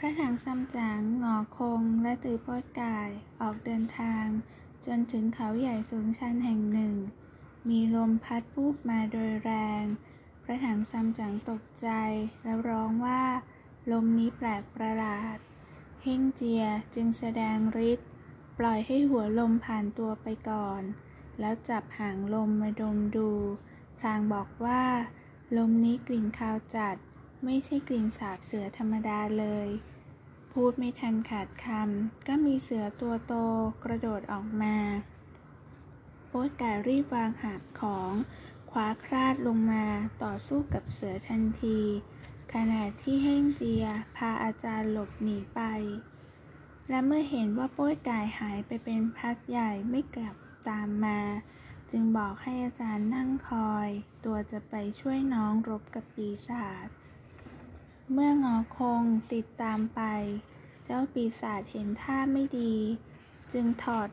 พระถังซัมจั๋งหงอคง และตือโป้ยก่าย ออกเดินทาง จนถึงเขาใหญ่สูงชันแห่งหนึ่ง มีลมพัดวูบมาโดยแรง พระถังซัมจั๋งตกใจ แล้วร้องว่า ลมนี้แปลกประหลาด เฮ่งเจียจึงแสดงฤทธิ์ปล่อยให้หัวลมผ่านตัวไปก่อน แล้วจับหางลมมาดมดู พลางบอกว่า ลมนี้กลิ่นคาวจัด ไม่ใช่กลิ่นสาบเสือธรรมดาเลย พูดไม่ทันขาดคำก็มีเสือตัวโตกระโดดออกมาโป๊ดกายรีบวางหาบของคว้าคราดลงมาต่อสู้กับเสือทันที ขณะที่เฮ่งเจียพาอาจารย์หลบหนีไป และเมื่อเห็นว่าโป้ยกายหายไปเป็นพักใหญ่ไม่กลับตามมา จึงบอกให้อาจารย์นั่งคอย ตัวจะไปช่วยน้องรบกับปีศาจ เมื่องอคงติดตามไป เจ้าปีศาจเห็นท่าไม่ดี จึงถอด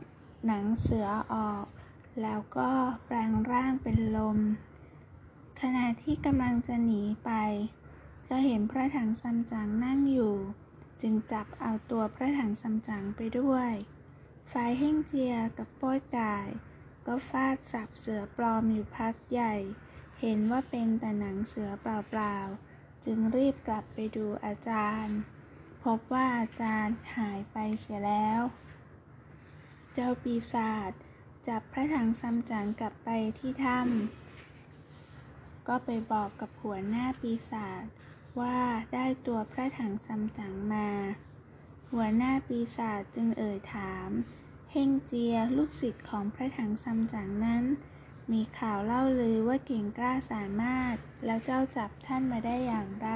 หนังเสือออก แล้วก็แปลงร่างเป็นลม ขณะที่กำลังจะหนีไป ก็เห็นพระถังซัมจั๋งนั่งอยู่ จึงจับเอาตัวพระถังซัมจั๋งไปด้วยฝ่ายเฮ่งเจียกับป้อยกาย ก็ฟาดสับเสือปลอมอยู่พักใหญ่ เห็นว่าเป็นแต่หนังเสือเปล่าๆ จึงรีบกลับไปดูอาจารย์ พบว่าอาจารย์หายไปเสียแล้ว เจ้าปีศาจจับพระถังซัมจั๋งกลับไปที่ถ้ำก็ไปบอกกับหัวหน้าปีศาจว่าได้ตัวพระถังซัมจั๋งมา หัวหน้าปีศาจจึงเอ่ยถาม เฮงเจียลูกศิษย์ของพระถังซัมจั๋งนั้น มีข่าวเล่าลือว่าเก่งกล้าสามารถ แล้วเจ้าจับท่านมาได้อย่างไร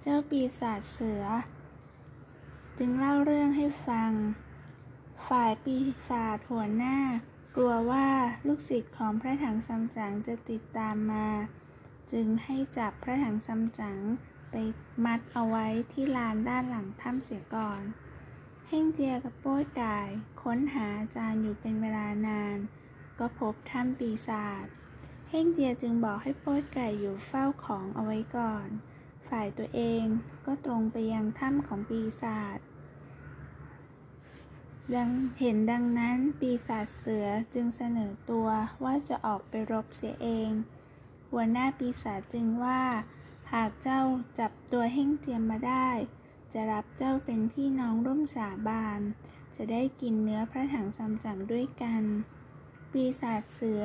เจ้าปีศาจเสือ จึงเล่าเรื่องให้ฟัง ฝ่ายปีศาจหัวหน้า กลัวว่าลูกศิษย์ของพระถังซัมจั๋งจะติดตามมา จึงให้จับพระถังซัมจั๋งไปมัดเอาไว้ที่ลานด้านหลังถ้ำเสียก่อน เฮ่งเจียกับโป้ยกาย ค้นหาอาจารย์อยู่เป็นเวลานาน ก็พบถ้ำปีศาจเฮ่งเจียจึงบอกให้โป้ยกายอยู่เฝ้าของเอาไว้ก่อน ฝ่ายตัวเองก็ตรงไปยังถ้ำของปีศาจดังเห็นดังนั้นปีศาจเสือจึงเสนอตัวว่าจะออกไปรบเสียเอง หัวหน้าปีศาจจึงว่า หากเจ้าจับตัวเฮ่งเจียมมาได้ จะรับเจ้าเป็นพี่น้องร่วมสาบาน จะได้กินเนื้อพระถังซัมจั๋งด้วยกัน ปีศาจเสือ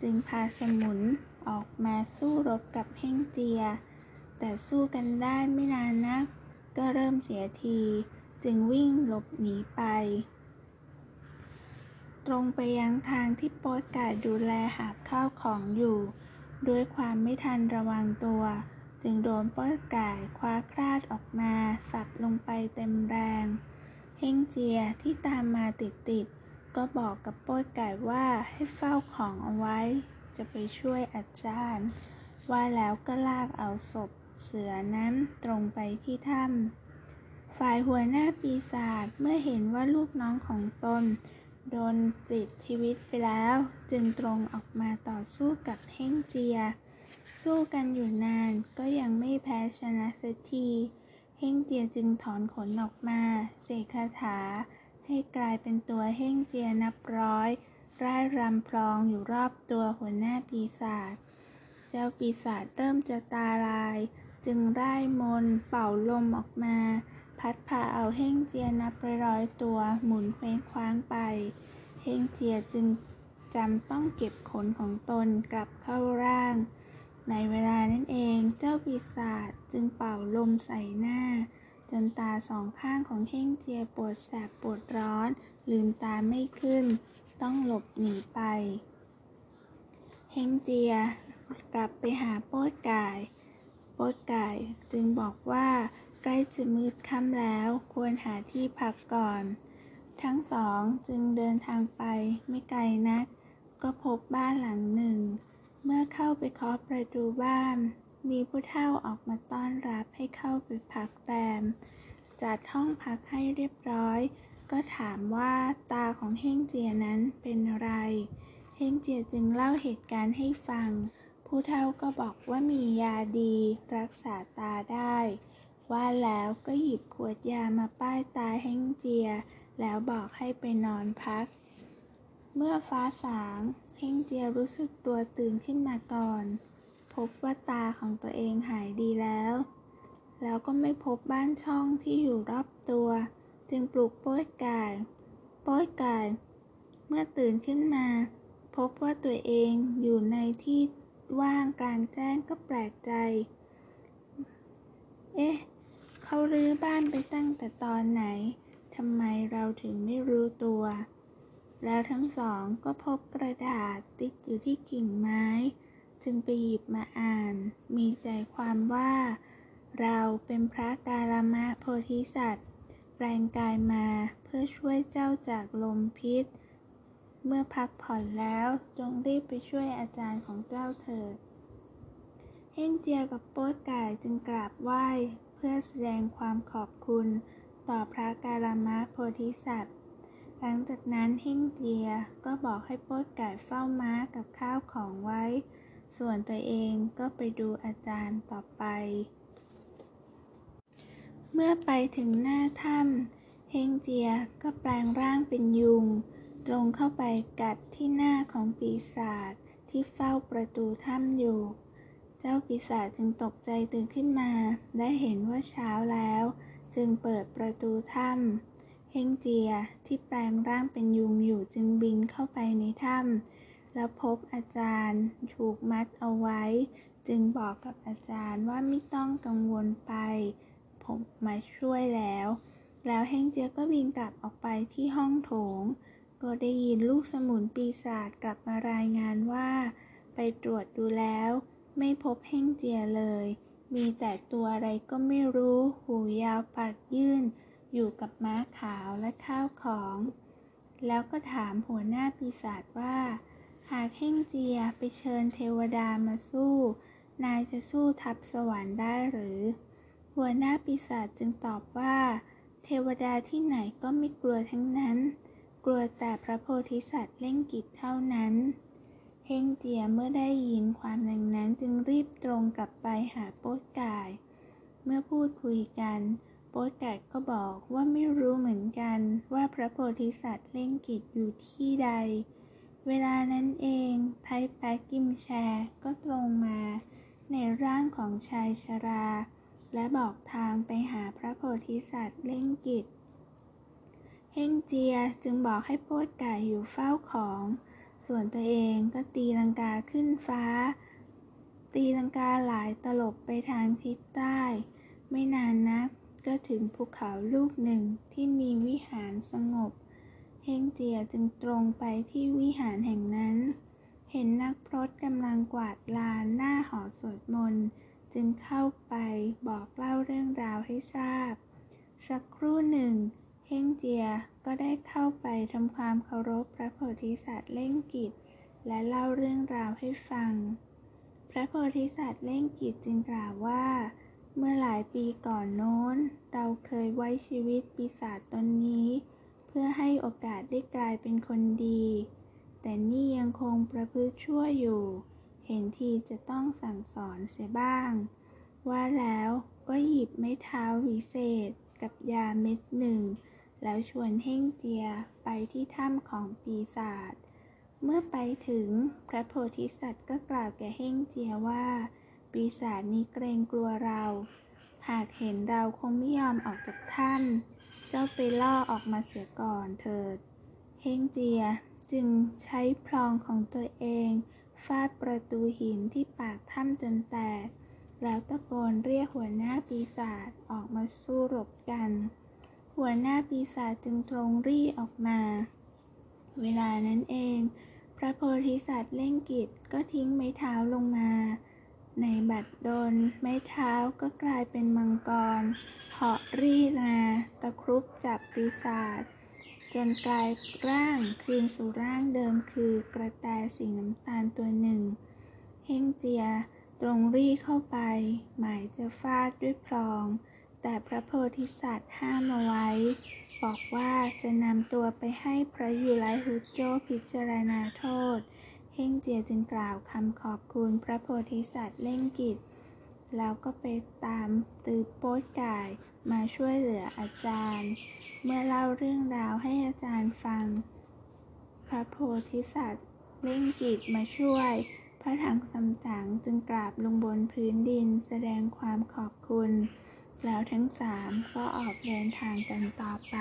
จึงพาสมุนออกมาสู้รบกับเฮ่งเจีย แต่สู้กันได้ไม่นานนัก ก็เริ่มเสียที จึงวิ่งหลบหนีไป ตรงไปยังทางที่โป๊ยกายดูแลหาบข้าวของอยู่ ด้วยความไม่ทันระวังตัว จึงโดนโป๊ยกายคว้าคราดออกมา สับลงไปเต็มแรง เฮงเจียที่ตามมาติดๆ ก็บอกกับป้ยไก่ว่าให้เฝ้าของเอาไว้ จะไปช่วยอาจารย์ ว่าแล้วก็ลากเอาศพเสือนั้นตรงไปที่ถ้ำฝ่ายหัวหน้าปีศาจเมื่อเห็นว่าลูกน้องของตน โดนปลิดชีวิตไปแล้ว จึงตรงออกมาต่อสู้กับเฮงเจีย สู้กันอยู่นานก็ยังไม่แพ้ชนะสักที เฮ่งเจียจึงถอนขนออกมา เสกคาถา ให้กลายเป็นตัวเฮ่งเจียนับร้อยร่ายรำพลองอยู่รอบตัวหัวหน้าปีศาจ เจ้าปีศาจเริ่มจะตาลาย จึงร่ายมนเป่าลมออกมา พัดพาเอาเฮ่งเจียนับร้อยตัวหมุนเคว้งคว้างไป เฮ่งเจียจึงจำต้องเก็บขนของตนกลับเข้าร่าง ในเวลานั้นเองเจ้าปีศาจจึงเป่าลมใส่หน้า จนตาสองข้างของเฮ่งเจียปวดแสบปวดร้อน ลืมตาไม่ขึ้น ต้องหลบหนีไป เฮงเจียกลับไปหาโป๊ดกายโป๊ดกายจึงบอกว่าใกล้จะมืดค่ำแล้วควรหาที่พักก่อน ทั้งสองจึงเดินทางไปไม่ไกลนัก ก็พบบ้านหลังหนึ่ง เมื่อเข้าไปเคาะประตูบ้าน มีผู้เฒ่าออกมาต้อนรับให้เข้าไปพักแรมจัดห้องพักให้เรียบร้อย ก็ถามว่าตาของเฮงเจียนั้นเป็นอะไร เฮงเจียจึงเล่าเหตุการณ์ให้ฟัง ผู้เฒ่าก็บอกว่ามียาดีรักษาตาได้ ว่าแล้วก็หยิบขวดยามาป้ายตาเฮงเจีย แล้วบอกให้ไปนอนพัก เมื่อฟ้าสางเฮงเจียรู้สึกตัวตื่นขึ้นมาก่อน พบว่าตาของตัวเองหายดีแล้ว แล้วก็ไม่พบบ้านช่องที่อยู่รอบตัว จึงปลุกโป้ยกายโป้ยกายเมื่อตื่นขึ้นมา พบว่าตัวเองอยู่ในที่ว่างกลางแจ้งก็แปลกใจ เอ๊ะ เขารื้อบ้านไปตั้งแต่ตอนไหนทำไมเราถึงไม่รู้ตัว แล้วทั้งสองก็พบกระดาษติดอยู่ที่กิ่งไม้ จึงไปหยิบมาอ่าน มีใจความว่า เราเป็นพระกาลมะโพธิสัตว์แปลงกายมาเพื่อช่วยเจ้าจากลมพิษ เมื่อพักผ่อนแล้วจงรีบไปช่วยอาจารย์ของเจ้าเถิด เฮงเจียกับโป๊ดก่จึงกราบไหว้เพื่อแสดงความขอบคุณ ต่อพระกาลมะโพธิสัตว์ หลังจากนั้นเฮงเจียก็บอกให้โป๊ดก่เฝ้าม้ากับข้าวของไว้ ส่วนตัวเองก็ไปดูอาจารย์ต่อไป เมื่อไปถึงหน้าถ้ำเฮงเจียก็แปลงร่างเป็นยุง ตรงเข้าไปกัดที่หน้าของปีศาจที่เฝ้าประตูถ้ำอยู่ เจ้าปีศาจจึงตกใจตื่นขึ้นมา ได้เห็นว่าเช้าแล้ว จึงเปิดประตูถ้ำ เฮงเจียที่แปลงร่างเป็นยุงอยู่จึงบินเข้าไปในถ้ำแล้วพบอาจารย์ถูกมัดเอาไว้ จึงบอกกับอาจารย์ว่าไม่ต้องกังวลไป ผมมาช่วยแล้ว แล้วเฮงเจียก็บินกลับออกไปที่ห้องโถง ก็ได้ยินลูกสมุนปีศาจกลับมารายงานว่า ไปตรวจดูแล้ว ไม่พบเฮงเจียเลย มีแต่ตัวอะไรก็ไม่รู้ หูยาวปากยื่น อยู่กับม้าขาวและข้าวของ แล้วก็ถามหัวหน้าปีศาจว่า หากเฮงเจียไปเชิญเทวดามาสู้ นายจะสู้ทัพสวรรค์ได้หรือ หัวหน้าปีศาจจึงตอบว่า เทวดาที่ไหนก็ไม่กลัวทั้งนั้น กลัวแต่พระโพธิสัตว์เล่งกิจเท่านั้นเฮงเจียเมื่อได้ยินความดังนั้นจึงรีบตรงกลับไปหาโป๊ดกาย เมื่อพูดคุยกัน โป๊ดกายก็บอกว่าไม่รู้เหมือนกันว่าพระโพธิสัตว์เล่งกิจอยู่ที่ใด เวลานั้นเองไทแปกกิมแชร์ก็ตรงมา ในร่างของชายชรา และบอกทางไปหาพระโพธิสัตว์เล่งกิจเฮงเจียจึงบอกให้โป๊ดไก่อยู่เฝ้าของ ส่วนตัวเองก็ตีลังกาขึ้นฟ้า ตีลังกาหลายตลบไปทางทิศใต้ ไม่นานนัก ก็ถึงภูเขาลูกหนึ่งที่มีวิหารสงบ เฮงเจียจึงตรงไปที่วิหารแห่งนั้น เห็นนักพรตกำลังกวาดลานหน้าหอสวดมนต์จึงเข้าไปบอกเล่าเรื่องราวให้ทราบ สักครู่หนึ่ง เฮงเจียก็ได้เข้าไปทำความเคารพพระโพธิสัตว์เล่งกิจ และเล่าเรื่องราวให้ฟัง พระโพธิสัตว์เล่งกิจจึงกล่าวว่า เมื่อหลายปีก่อนโน้น เราเคยไว้ชีวิตปีศาจตนนี้ เพื่อให้โอกาสได้กลายเป็นคนดี แต่นี่ยังคงประพฤติชั่วอยู่ เห็นทีจะต้องสั่งสอนเสียบ้าง ว่าแล้วก็หยิบไม้เท้าวิเศษกับยาเม็ดหนึ่ง แล้วชวนเฮ่งเจียไปที่ถ้ำของปีศาจ เมื่อไปถึงพระโพธิสัตว์ก็กล่าวแก่เฮ่งเจียว่า ปีศาจนี้เกรงกลัวเรา หากเห็นเราคงไม่ยอมออกจากถ้ำเจ้าไปล่อออกมาเสียก่อนเถิด เฮงเจียจึงใช้พลองของตัวเองฟาดประตูหินที่ปากถ้ำจนแตก แล้วตะโกนเรียกหัวหน้าปีศาจออกมาสู้รบกัน หัวหน้าปีศาจจึงตรงรี่ออกมา เวลานั้นเอง พระโพธิสัตว์เล่งกิจก็ทิ้งไม้เท้าลงมา ในบัดดลไม้เท้าก็กลายเป็นมังกรเหาะรี่มาตะครุบจับปีศาจจนกลายร่างคืนสู่ร่างเดิมคือกระแตสีน้ำตาลตัวหนึ่ง เฮงเจียตรงรีเข้าไป หมายจะฟาดด้วยพลอง แต่พระโพธิสัตว์ห้ามเอาไว้ บอกว่าจะนำตัวไปให้พระยุไลฮุโจพิจารณาโทษ เฮงเจียจึงกล่าวคำขอบคุณพระโพธิสัตว์เล่งกิจ แล้วก็ไปตามตือโป๊ยก่ายมาช่วยเหลืออาจารย์ เมื่อเล่าเรื่องราวให้อาจารย์ฟัง พระโพธิสัตว์เล่งกิจมาช่วย พระถังสำจั๋งจึงกราบลงบนพื้นดินแสดงความขอบคุณ แล้วทั้งสามก็ออกเดินทางกันต่อไป